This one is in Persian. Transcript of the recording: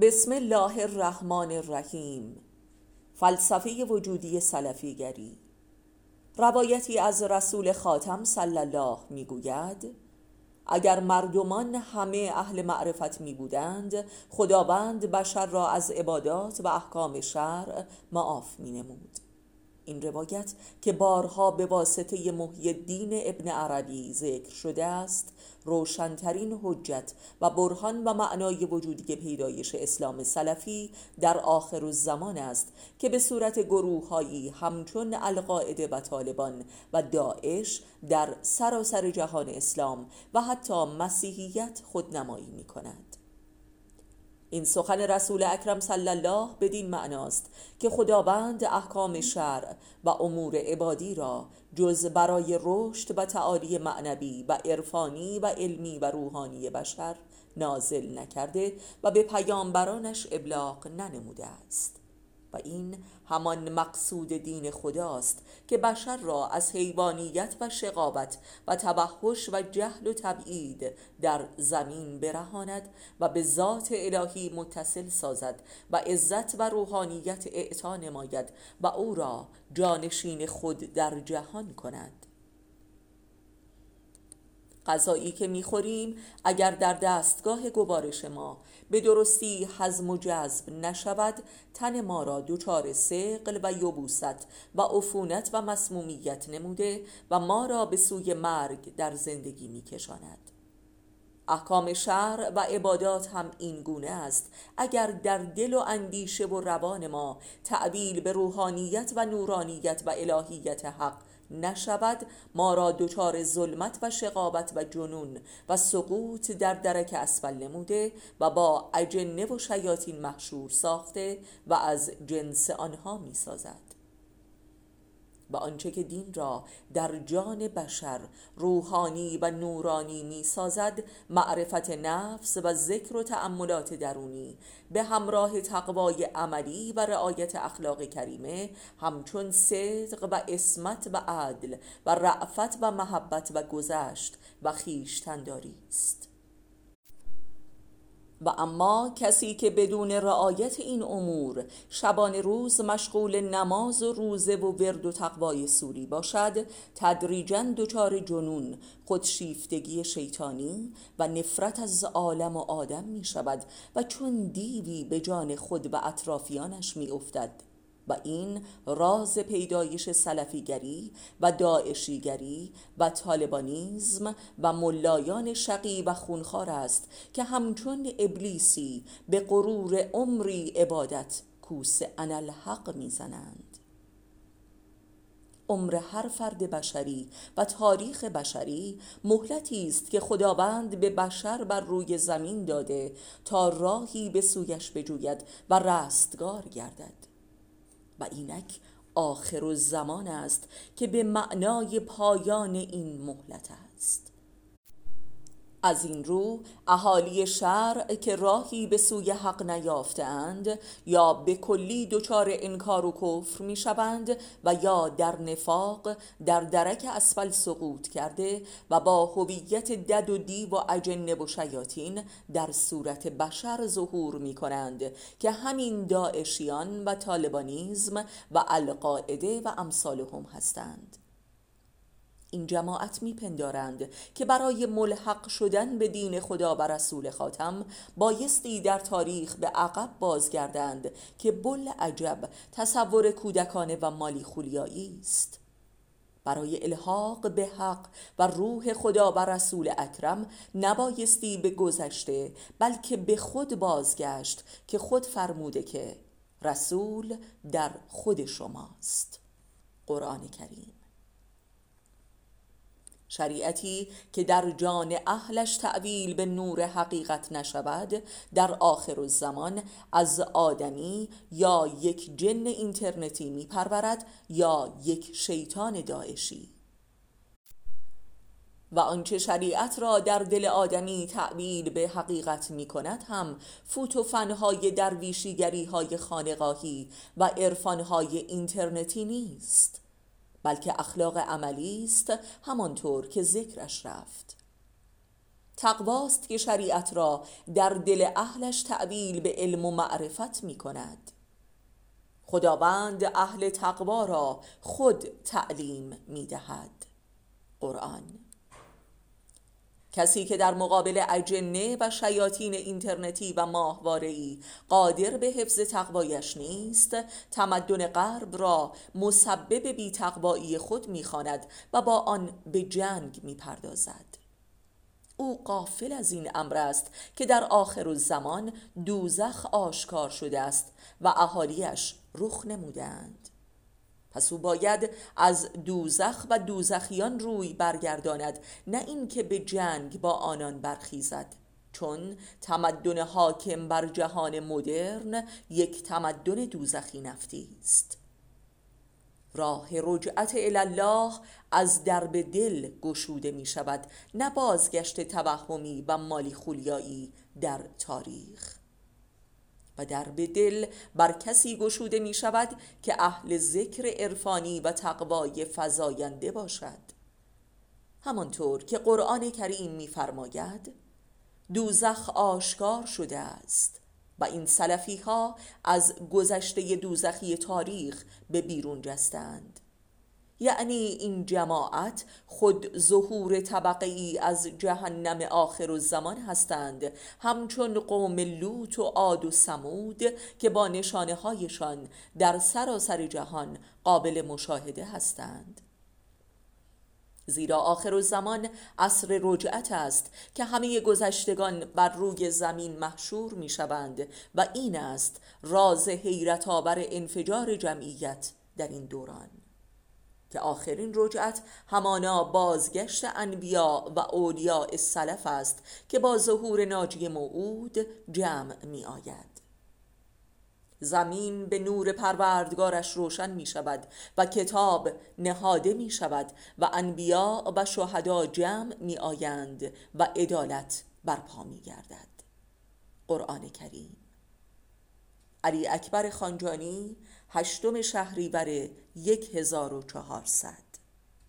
بسم الله الرحمن الرحیم. فلسفه وجودی سلفیگری. روایتی از رسول خاتم صلی الله می‌گوید اگر مردمان همه اهل معرفت می بودند خداوند بشر را از عبادات و احکام شرع معاف می نمود این روایت که بارها به واسطه محی الدین ابن عربی ذکر شده است روشنترین حجت و برهان و معنای وجودی پیدایش اسلام سلفی در آخر الزمان است که به صورت گروههایی همچون القاعده و طالبان و داعش در سراسر جهان اسلام و حتی مسیحیت خودنمایی می کند این سخن رسول اکرم صلی الله بدین معناست که خداوند احکام شرع و امور عبادی را جز برای رشد و تعالی معنوی و عرفانی و علمی و روحانی بشر نازل نکرده و به پیامبرانش ابلاغ ننموده است. این همان مقصود دین خداست که بشر را از حیوانیت و شقابت و توحش و جهل و تبعید در زمین برهاند و به ذات الهی متصل سازد و عزت و روحانیت اعطا نماید و او را جانشین خود در جهان کند. غذایی که می‌خوریم اگر در دستگاه گوارش ما به درستی حزم و جذب نشود تن ما را دچار سقل و یبوست و عفونت و مسمومیت نموده و ما را به سوی مرگ در زندگی میکشاند. احکام شهر و عبادات هم این گونه است. اگر در دل و اندیشه و روان ما تعبیل به روحانیت و نورانیت و الهیت حق نشود ما را دچار ظلمت و شقابت و جنون و سقوط در درک اسفل نموده و با اجنه و شیاطین محشور ساخته و از جنس آنها می سازد و آنچه که دین را در جان بشر روحانی و نورانی می سازد معرفت نفس و ذکر و تأملات درونی به همراه تقوای عملی و رعایت اخلاق کریمه همچون صدق و اسمت و عدل و رعفت و محبت و گذشت و خیشتنداری است. و اما کسی که بدون رعایت این امور شبان روز مشغول نماز و روزه و ورد و تقوای سوری باشد تدریجا دچار جنون خودشیفتگی شیطانی و نفرت از عالم و آدم می شود و چون دیوی به جان خود و اطرافیانش می افتد و این راز پیدایش سلفیگری و داعشیگری و طالبانیزم و ملایان شقی و خونخوار است که همچون ابلیسی به غرور عمری عبادت کوس انالحق می‌زنند. عمر هر فرد بشری و تاریخ بشری مهلتی است که خداوند به بشر بر روی زمین داده تا راهی به سویش بجوید و رستگار گردد. و اینک آخر زمان است که به معنای پایان این مهلت است. از این رو اهالی شرع که راهی به سوی حق نیافتند یا به کلی دچار انکار و کفر می شوند و یا در نفاق در درک اسفل سقوط کرده و با هویت دد و دیو و اجنه و شیاطین در صورت بشر ظهور می کنند که همین داعشیان و طالبانیزم و القاعده و امثالهم هستند. این جماعت میپندارند که برای ملحق شدن به دین خدا و رسول خاتم بایستی در تاریخ به عقب بازگردند که بل عجب تصور کودکانه و مالی خولیایی است. برای الحاق به حق و روح خدا و رسول اکرم نبایستی به گذشته بلکه به خود بازگشت که خود فرموده که رسول در خود شماست. قرآن کریم. شریعتی که در جان اهلش تعویل به نور حقیقت نشود در آخر الزمان از آدمی یا یک جن اینترنتی میپرورد یا یک شیطان داعشی. و آنچه شریعت را در دل آدمی تعبیل به حقیقت می کند هم فوت و فنهای درویشیگری های خانقاهی و عرفانهای اینترنتی نیست. بلکه اخلاق عملی است همانطور که ذکرش رفت. تقواست که شریعت را در دل اهلش تعبیل به علم و معرفت می کند. خداوند اهل تقوا را خود تعلیم می دهد. قرآن کسی که در مقابل اجنه و شیاطین اینترنتی و ماهواره‌ای قادر به حفظ تقوایش نیست تمدن غرب را مسبب بیتقوایی خود می‌خواند و با آن به جنگ می‌پردازد. او قافل از این امر است که در آخر الزمان دوزخ آشکار شده است و اهالیش رخ نمودند پس او باید از دوزخ و دوزخیان روی برگرداند نه اینکه به جنگ با آنان برخیزد. چون تمدن حاکم بر جهان مدرن یک تمدن دوزخی نفتی است. راه رجعت الله از درب دل گشوده می شود نه بازگشت توهمی و مالی خولیایی در تاریخ. و در دل بر کسی گشوده می شود که اهل ذکر عرفانی و تقوای فزاینده باشد. همانطور که قرآن کریم می‌فرماید دوزخ آشکار شده است و این سلفی ها از گذشته دوزخی تاریخ به بیرون جستند یعنی این جماعت خود ظهور طبقه ای از جهنم آخر و زمان هستند. همچون قوم لوط و عاد و سمود که با نشانه هایشان در سراسر جهان قابل مشاهده هستند. زیرا آخر و زمان عصر رجعت است که همه گذشتگان بر روی زمین محشور می شوند و این است راز حیرت آور انفجار جمعیت در این دوران. که آخرین رجعت همانا بازگشت انبیا و اولیاء السلف است که با ظهور ناجی موعود جمع می آید زمین به نور پروردگارش روشن می شود و کتاب نهاده می شود و انبیا و شهدا جمع می آیند و عدالت برپا می گردد قرآن کریم. علی اکبر خانجانی هشتم شهریور یک هزار و چهارصد.